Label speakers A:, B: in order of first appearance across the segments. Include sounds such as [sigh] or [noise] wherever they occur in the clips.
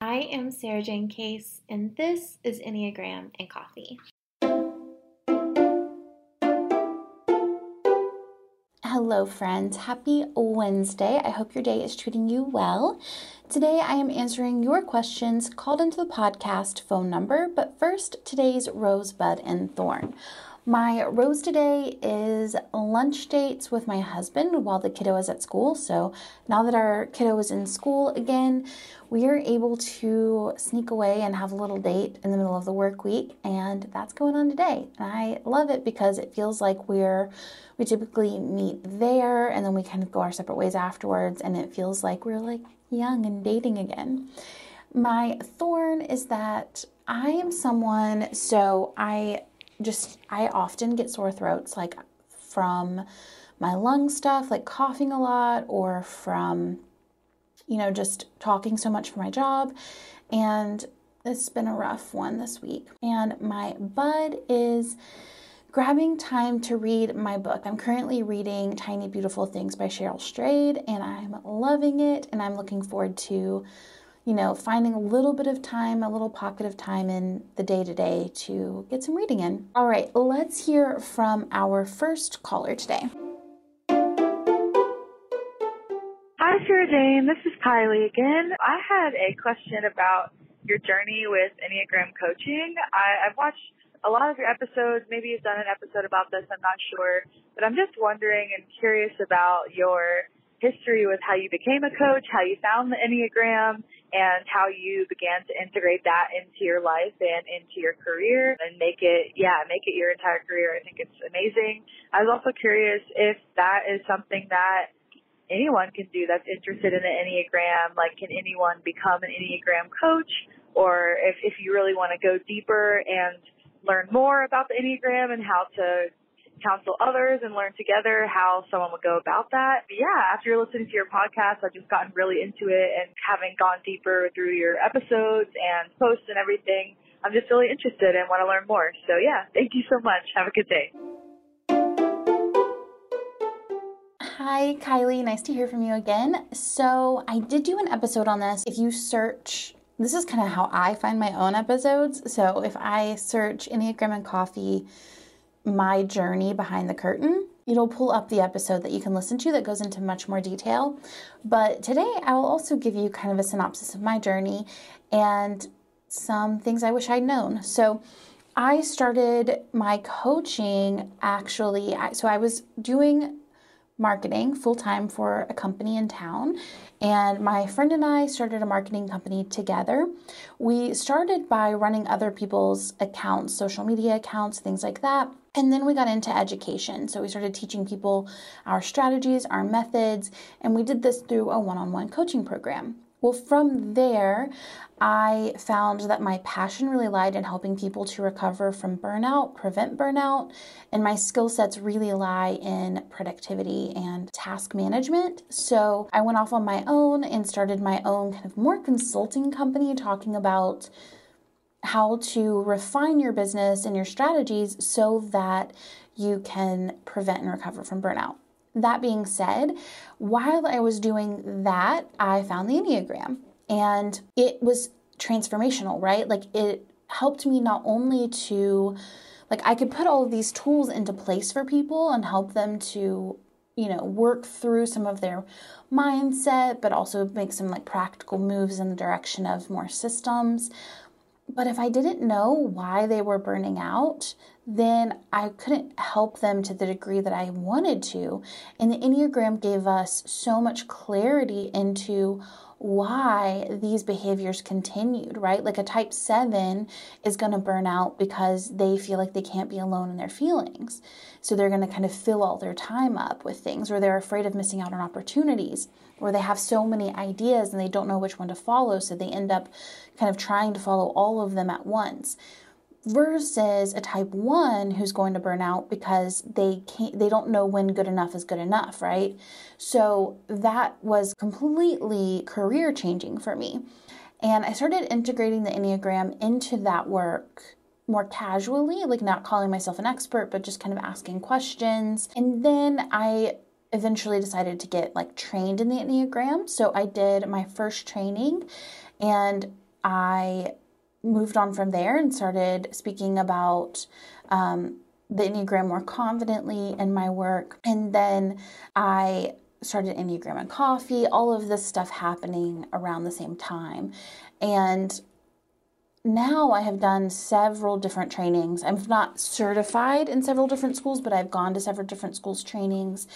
A: I am Sarajane Case, and this is Enneagram and Coffee.
B: Hello, friends. Happy Wednesday. I hope your day is treating you well. Today, I am answering your questions called into the podcast phone number, but first, today's rosebud and thorn. My rose today is lunch dates with my husband while the kiddo is at school. So now that our kiddo is in school again, we are able to sneak away and have a little date in the middle of the work week, and that's going on today. And I love it because it feels like we're we typically meet there and then we kind of go our separate ways afterwards, and it feels like we're like young and dating again. My thorn is that I am someone, so I just, I often get sore throats like from my lung stuff, like coughing a lot, or from, you know, just talking so much for my job. And it's been a rough one this week. And my bud is grabbing time to read my book. I'm currently reading Tiny Beautiful Things by Cheryl Strayed, and I'm loving it. And I'm looking forward to you know, finding a little bit of time, a little pocket of time in the day to day to get some reading in. All right, let's hear from our first caller today.
C: Hi, Sarajane. This is Kylie again. I had a question about your journey with Enneagram coaching. I, I've watched a lot of your episodes. Maybe you've done an episode about this. I'm not sure. But I'm just wondering and curious about your history with how you became a coach, how you found the Enneagram, and how you began to integrate that into your life and into your career and make it, yeah, make it your entire career. I think it's amazing. I was also curious if that is something that anyone can do that's interested in the Enneagram. Like, can anyone become an Enneagram coach? Or if, if you really want to go deeper and learn more about the Enneagram and how to counsel others and learn together how someone would go about that. But yeah, after listening to your podcast, I've just gotten really into it and having gone deeper through your episodes and posts and everything. I'm just really interested and want to learn more. So yeah, thank you so much. Have a good day.
B: Hi, Kylie. Nice to hear from you again. So, I did do an episode on this. If you search, this is kind of how I find my own episodes. So, if I search Enneagram and Coffee, my journey behind the curtain, it'll pull up the episode that you can listen to that goes into much more detail. But today I will also give you kind of a synopsis of my journey and some things I wish I'd known. So I started my coaching actually, so I was doing marketing full time for a company in town. And my friend and I started a marketing company together. We started by running other people's accounts, social media accounts, things like that. And then we got into education. So we started teaching people our strategies, our methods, and we did this through a one on one coaching program. Well, from there, I found that my passion really lied in helping people to recover from burnout, prevent burnout, and my skill sets really lie in productivity and task management. So I went off on my own and started my own kind of more consulting company talking about how to refine your business and your strategies so that you can prevent and recover from burnout. That being said, while I was doing that, I found the Enneagram and it was transformational, right? Like it helped me not only to like I could put all of these tools into place for people and help them to you know work through some of their mindset but also make some like practical moves in the direction of more systems but if I didn't know why they were burning out, then I couldn't help them to the degree that I wanted to. And the Enneagram gave us so much clarity into why these behaviors continued, right? Like a type 7 is going to burn out because they feel like they can't be alone in their feelings. So they're going to kind of fill all their time up with things, or they're afraid of missing out on opportunities, or they have so many ideas and they don't know which one to follow. So they end up kind of trying to follow all of them at once. Versus a type 1 who's going to burn out because they can't they don't know when good enough is good enough right? So that was completely career changing for me. And i started integrating the enneagram into that work more casually like not calling myself an expert but just kind of asking questions. And then i eventually decided to get like trained in the enneagram. So i did my first training and I moved on from there and started speaking about um, the Enneagram more confidently in my work. And then I started Enneagram and Coffee, all of this stuff happening around the same time. And now I have done several different trainings. I'm not certified in several different schools, but I've gone to several different schools' trainings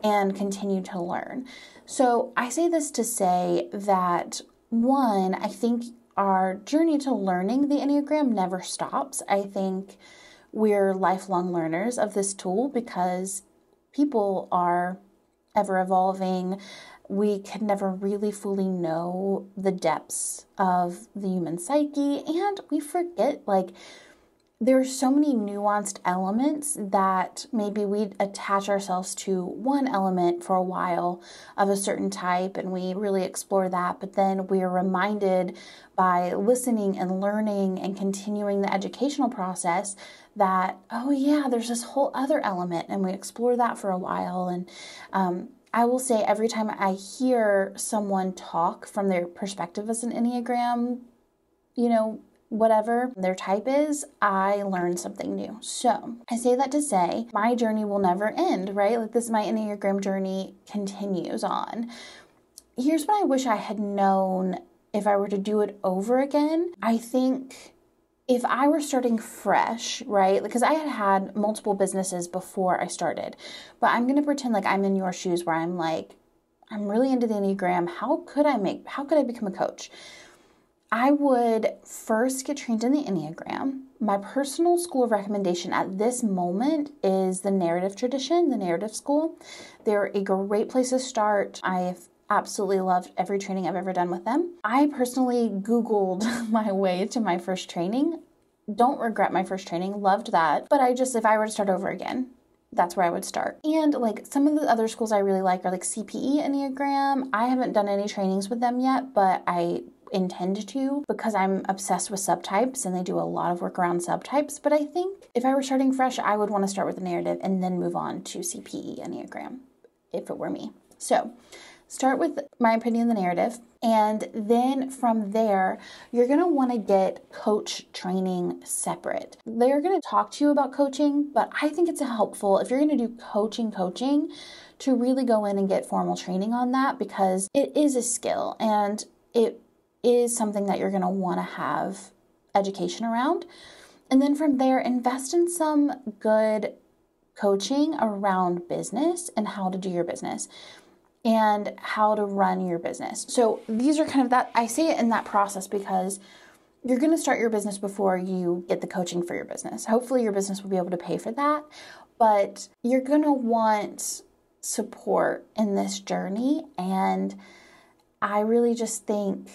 B: and continue to learn. So I say this to say that one, I think our journey to learning the Enneagram never stops. I think we're lifelong learners of this tool because people are ever evolving. We can never really fully know the depths of the human psyche, and we forget like there are so many nuanced elements that maybe we attach ourselves to one element for a while of a certain type and we really explore that, but then we are reminded by listening and learning and continuing the educational process that, oh, yeah, there's this whole other element, and we explore that for a while. And um, I will say, every time I hear someone talk from their perspective as an Enneagram, you know, whatever their type is, I learn something new. So I say that to say my journey will never end, right? Like this, my Enneagram journey continues on. Here's what I wish I had known if I were to do it over again. I think if I were starting fresh, right? Because I had had multiple businesses before I started, but I'm going to pretend like I'm in your shoes where I'm like, I'm really into the Enneagram. How could I make, how could I become a coach? I would first get trained in the Enneagram. My personal school of recommendation at this moment is the narrative tradition, the narrative school. They're a great place to start. I've absolutely loved every training I've ever done with them. I personally Googled [laughs] my way to my first training. Don't regret my first training, loved that. But I just, if I were to start over again, that's where I would start. And like some of the other schools I really like are like CPE Enneagram. I haven't done any trainings with them yet, but I intend to because I'm obsessed with subtypes and they do a lot of work around subtypes. But I think if I were starting fresh, I would want to start with the narrative and then move on to CPE Enneagram if it were me. So, start with my opinion the narrative and then from there you're going to want to get coach training separate they're going to talk to you about coaching but i think it's helpful if you're going to do coaching coaching to really go in and get formal training on that because it is a skill and it is something that you're going to want to have education around. And then from there, invest in some good coaching around business and how to do your business and how to run your business. So these are kind of that, I say it in that process because you're going to start your business before you get the coaching for your business. Hopefully, your business will be able to pay for that, but you're going to want support in this journey. And I really just think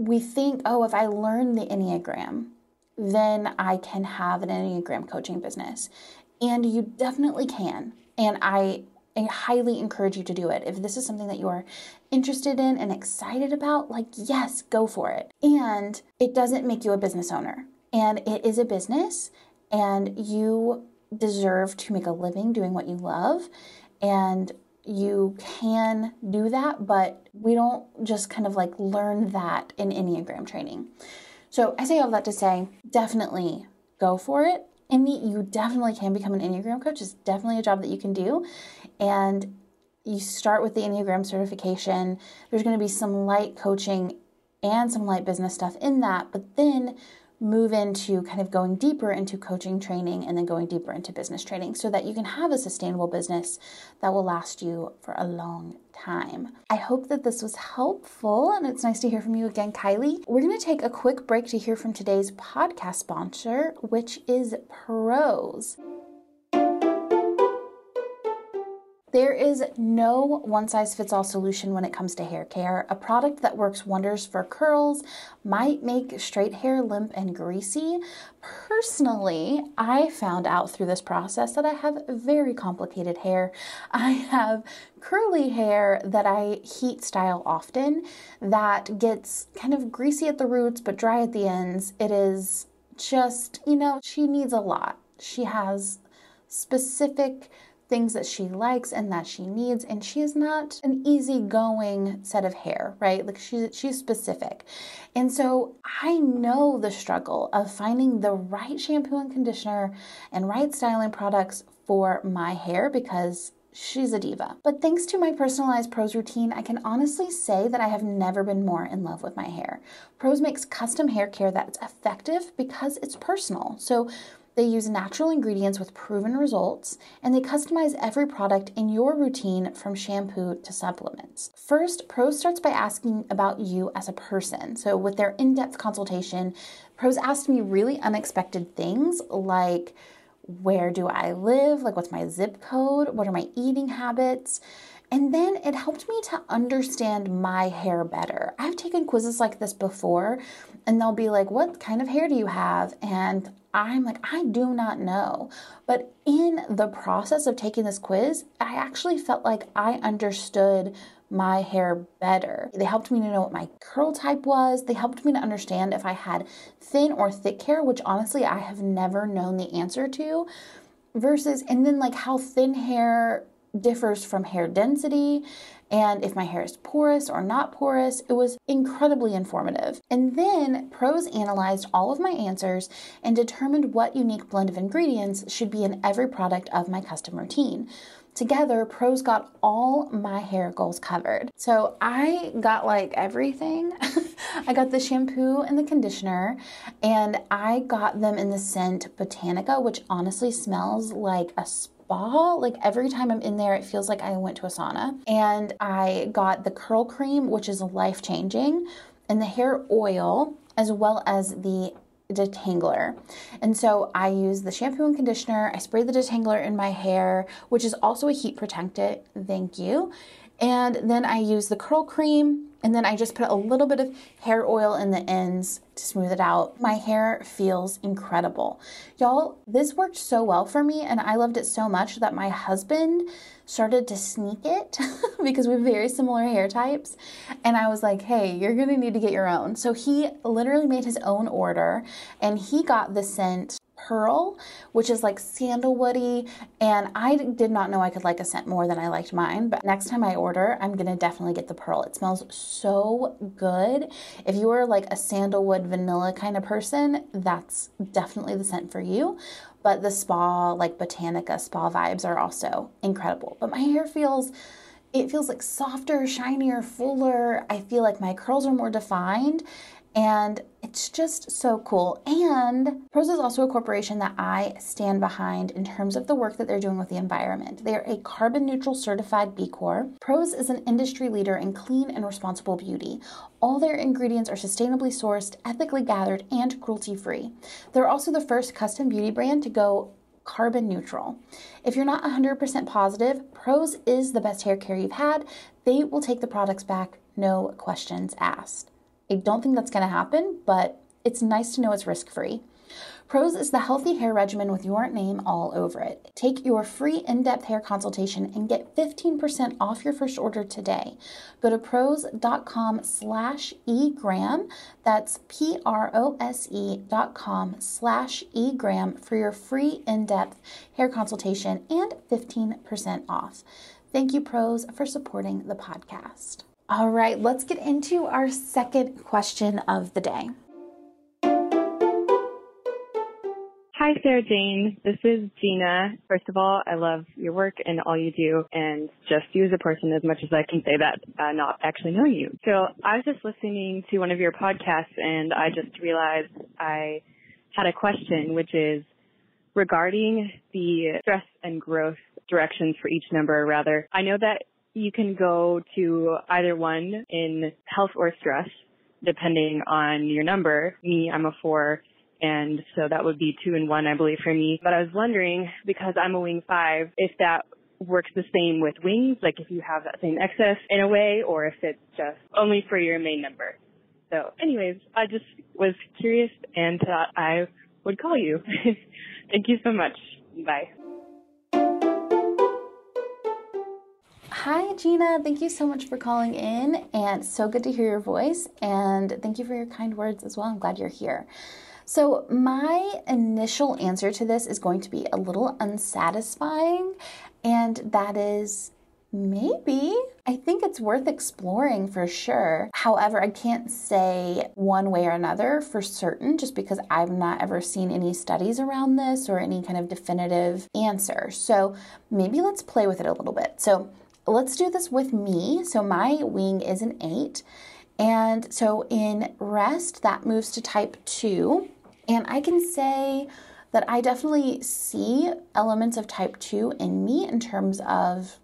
B: we think, oh, if I learn the Enneagram, then I can have an Enneagram coaching business. And you definitely can. And I, I highly encourage you to do it. If this is something that you are interested in and excited about, like, yes, go for it. And it doesn't make you a business owner. And it is a business, and you deserve to make a living doing what you love. And you can do that, but we don't just kind of like learn that in Enneagram training. So I say all that to say, definitely go for it. And you definitely can become an Enneagram coach. It's definitely a job that you can do. And you start with the Enneagram certification. There's going to be some light coaching and some light business stuff in that, but then move into kind of going deeper into coaching training and then going deeper into business training so that you can have a sustainable business that will last you for a long time. I hope that this was helpful and it's nice to hear from you again, Kylie. We're going to take a quick break to hear from today's podcast sponsor, which is Prose. There is no one size fits all solution when it comes to hair care. A product that works wonders for curls might make straight hair limp and greasy. Personally, I found out through this process that I have very complicated hair. I have curly hair that I heat style often that gets kind of greasy at the roots but dry at the ends. It is just, you know, she needs a lot. She has specific things that she likes and that she needs and she is not an easygoing set of hair right like she's she's specific and so i know the struggle of finding the right shampoo and conditioner and right styling products for my hair because she's a diva. But thanks to my personalized Prose routine, I can honestly say that I have never been more in love with my hair. Prose makes custom hair care that's effective because it's personal. So they use natural ingredients with proven results, and they customize every product in your routine from shampoo to supplements. First, Prose starts by asking about you as a person. So, with their in depth consultation, Prose asked me really unexpected things like, where do I live? Like, what's my zip code? What are my eating habits? And then it helped me to understand my hair better. I've taken quizzes like this before, and they'll be like, What kind of hair do you have? And I'm like, I do not know. But in the process of taking this quiz, I actually felt like I understood my hair better. They helped me to know what my curl type was. They helped me to understand if I had thin or thick hair, which honestly I have never known the answer to. Versus, and then like how thin hair differs from hair density and if my hair is porous or not porous. It was incredibly informative. And then Prose analyzed all of my answers and determined what unique blend of ingredients should be in every product of my custom routine. Together, Prose got all my hair goals covered. So I got like everything. [laughs] I got the shampoo and the conditioner, and I got them in the scent Botanica, which honestly smells like a spa. Like every time I'm in there, it feels like I went to a sauna. And I got the curl cream, which is life changing, and the hair oil, as well as the detangler. And so I use the shampoo and conditioner. I spray the detangler in my hair, which is also a heat protectant. Thank you. And then I use the curl cream and then I just put a little bit of hair oil in the ends to smooth it out. My hair feels incredible. Y'all, this worked so well for me and I loved it so much that my husband started to sneak it [laughs] because we have very similar hair types. And I was like, hey, you're gonna need to get your own. So he literally made his own order and he got the scent Pearl, which is like sandalwoody. And I did not know I could like a scent more than I liked mine. But next time I order, I'm gonna definitely get the Pearl. It smells so good. If you are like a sandalwood vanilla kind of person, that's definitely the scent for you. But the spa, like Botanica spa vibes, are also incredible. But my hair feels it feels like softer, shinier, fuller. I feel like my curls are more defined and it's just so cool. And Prose is also a corporation that I stand behind in terms of the work that they're doing with the environment. They are a carbon neutral certified B Corp. Prose is an industry leader in clean and responsible beauty. All their ingredients are sustainably sourced, ethically gathered, and cruelty free. They're also the first custom beauty brand to go carbon neutral. If you're not 100% positive, Prose is the best hair care you've had. They will take the products back, no questions asked. I don't think that's going to happen, but it's nice to know it's risk free. Prose is the healthy hair regimen with your name all over it. Take your free in depth hair consultation and get 15% off your first order today. Go to prose.com slash egram. That's P R O S E dot com slash egram for your free in depth hair consultation and 15% off. Thank you, Prose, for supporting the podcast. All right, let's get into our second question of the day.
D: Hi, Sarajane. This is Gina. First of all, I love your work and all you do, and just you as a person as much as I can say that, uh, not actually knowing you. So I was just listening to one of your podcasts, and I just realized I had a question, which is regarding the stress and growth directions for each number. Rather, I know that you can go to either one in health or stress, depending on your number. Me, I'm a four, and so that would be two and one, I believe, for me. But I was wondering, because I'm a wing five, if that works the same with wings, like if you have that same excess in a way, or if it's just only for your main number. So anyways, I just was curious and thought I would call you. [laughs] Thank you so much. Bye.
B: Hi, Gina. Thank you so much for calling in, and so good to hear your voice. And thank you for your kind words as well. I'm glad you're here. So, my initial answer to this is going to be a little unsatisfying, and that is maybe. I think it's worth exploring for sure. However, I can't say one way or another for certain just because I've not ever seen any studies around this or any kind of definitive answer. So, maybe let's play with it a little bit. So, let's do this with me. So, my wing is an eight. And so in rest, that moves to type two. And I can say that I definitely see elements of type 2 in me in terms of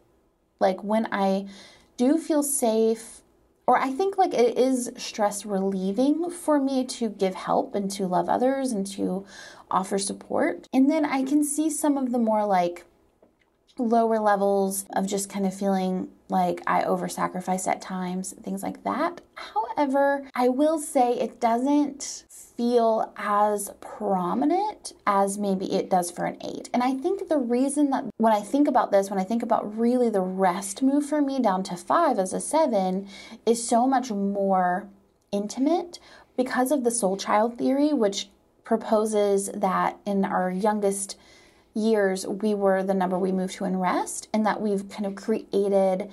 B: like when I do feel safe, or I think like it is stress relieving for me to give help and to love others and to offer support. And then I can see some of the more like lower levels of just kind of feeling like I over sacrifice at times, things like that. However, I will say it doesn't feel as prominent as maybe it does for an eight. And I think the reason that when I think about this, when I think about really the rest move for me down to five as a seven, is so much more intimate because of the soul child theory, which proposes that in our youngest years we were the number we moved to in rest, and that we've kind of created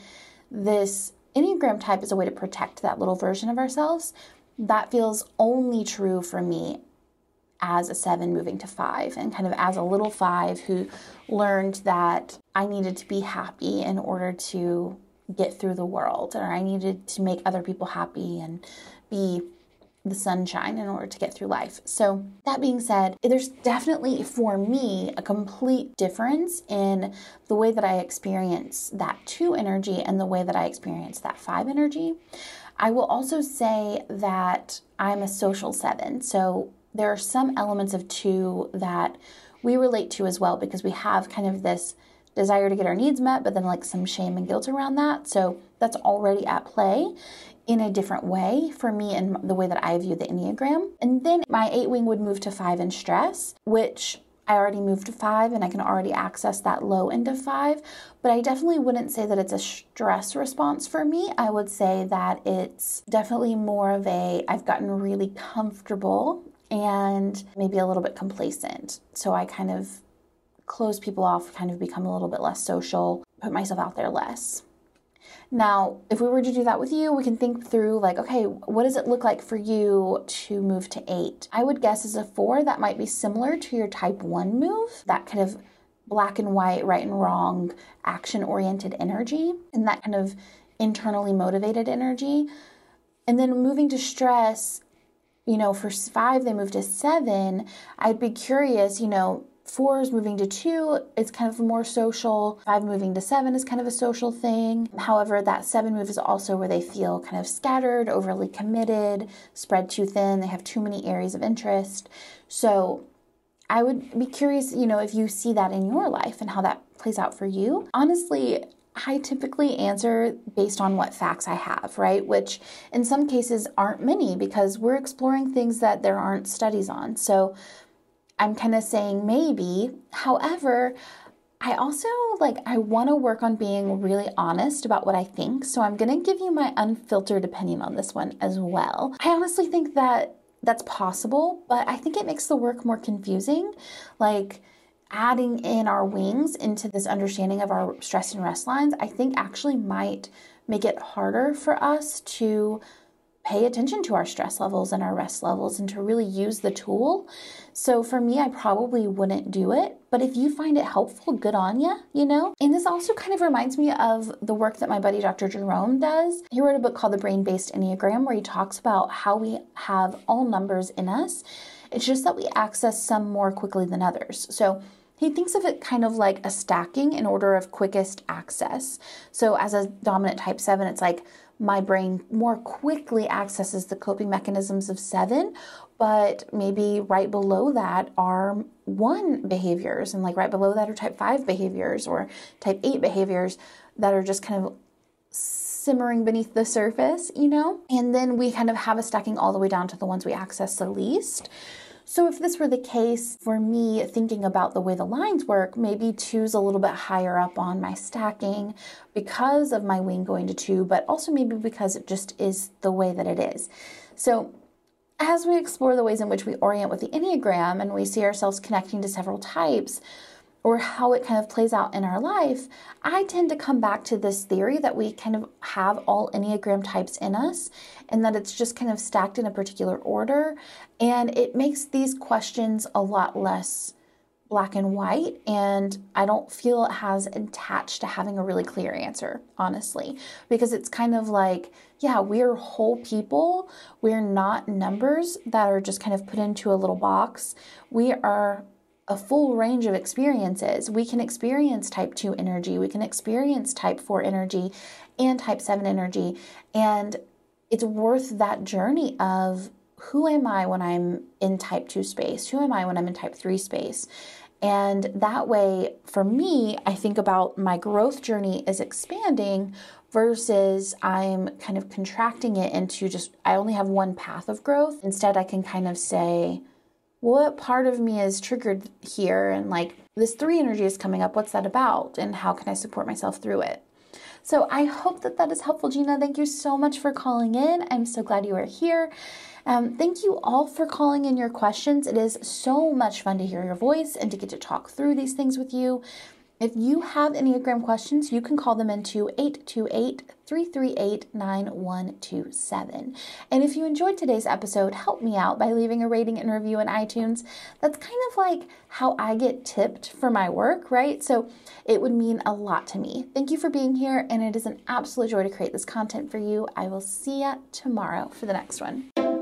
B: this Enneagram type as a way to protect that little version of ourselves. That feels only true for me as a seven moving to five, and kind of as a little five who learned that I needed to be happy in order to get through the world, or I needed to make other people happy and be the sunshine in order to get through life. So, that being said, there's definitely for me a complete difference in the way that I experience that two energy and the way that I experience that five energy. I will also say that I'm a social seven. So, there are some elements of two that we relate to as well because we have kind of this desire to get our needs met, but then like some shame and guilt around that. So that's already at play in a different way for me and the way that I view the Enneagram. And then my eight wing would move to five in stress, which I already moved to five and I can already access that low end of five. But I definitely wouldn't say that it's a stress response for me. I would say that it's definitely more of a I've gotten really comfortable and maybe a little bit complacent. So I kind of close people off, kind of become a little bit less social, put myself out there less. Now, if we were to do that with you, we can think through like, okay, what does it look like for you to move to eight? I would guess as a four, that might be similar to your type one move, that kind of black and white, right and wrong, action oriented energy, and that kind of internally motivated energy. And then moving to stress, you know, for five, they move to seven. I'd be curious, you know, Four is moving to two, it's kind of more social. Five moving to seven is kind of a social thing. However, that seven move is also where they feel kind of scattered, overly committed, spread too thin, they have too many areas of interest. So I would be curious, you know, if you see that in your life and how that plays out for you. Honestly, I typically answer based on what facts I have, right? Which in some cases aren't many because we're exploring things that there aren't studies on. So I'm kind of saying maybe. However, I also like I want to work on being really honest about what I think. So I'm going to give you my unfiltered opinion on this one as well. I honestly think that that's possible, but I think it makes the work more confusing. Like adding in our wings into this understanding of our stress and rest lines, I think actually might make it harder for us to pay attention to our stress levels and our rest levels and to really use the tool. So for me, I probably wouldn't do it. But if you find it helpful, good on you, you know? And this also kind of reminds me of the work that my buddy Dr. Jerome does. He wrote a book called The Brain Based Enneagram where he talks about how we have all numbers in us. It's just that we access some more quickly than others. So he thinks of it kind of like a stacking in order of quickest access. So as a dominant type 7, it's like my brain more quickly accesses the coping mechanisms of seven, but maybe right below that are one behaviors, and like right below that are type five behaviors or type eight behaviors that are just kind of simmering beneath the surface, you know? And then we kind of have a stacking all the way down to the ones we access the least. So, if this were the case for me, thinking about the way the lines work, maybe two's a little bit higher up on my stacking because of my wing going to two, but also maybe because it just is the way that it is. So, as we explore the ways in which we orient with the Enneagram and we see ourselves connecting to several types, or how it kind of plays out in our life, I tend to come back to this theory that we kind of have all Enneagram types in us and that it's just kind of stacked in a particular order. And it makes these questions a lot less black and white. And I don't feel it has attached to having a really clear answer, honestly, because it's kind of like, yeah, we're whole people. We're not numbers that are just kind of put into a little box. We are a full range of experiences. We can experience type 2 energy, we can experience type 4 energy and type 7 energy. And it's worth that journey of who am I when I'm in type 2 space? Who am I when I'm in type 3 space? And that way, for me, I think about my growth journey is expanding versus I'm kind of contracting it into just, I only have one path of growth. Instead, I can kind of say, what part of me is triggered here and like this three energy is coming up what's that about? And how can i support myself through it? So i hope that that is helpful gina. Thank you so much for calling in. I'm so glad you are here. Um, thank you all for calling in your questions. It is so much fun to hear your voice and to get to talk through these things with you if you have Enneagram questions, you can call them into 828 338 9127. And if you enjoyed today's episode, help me out by leaving a rating and review in iTunes. That's kind of like how I get tipped for my work, right? So it would mean a lot to me. Thank you for being here, and it is an absolute joy to create this content for you. I will see you tomorrow for the next one.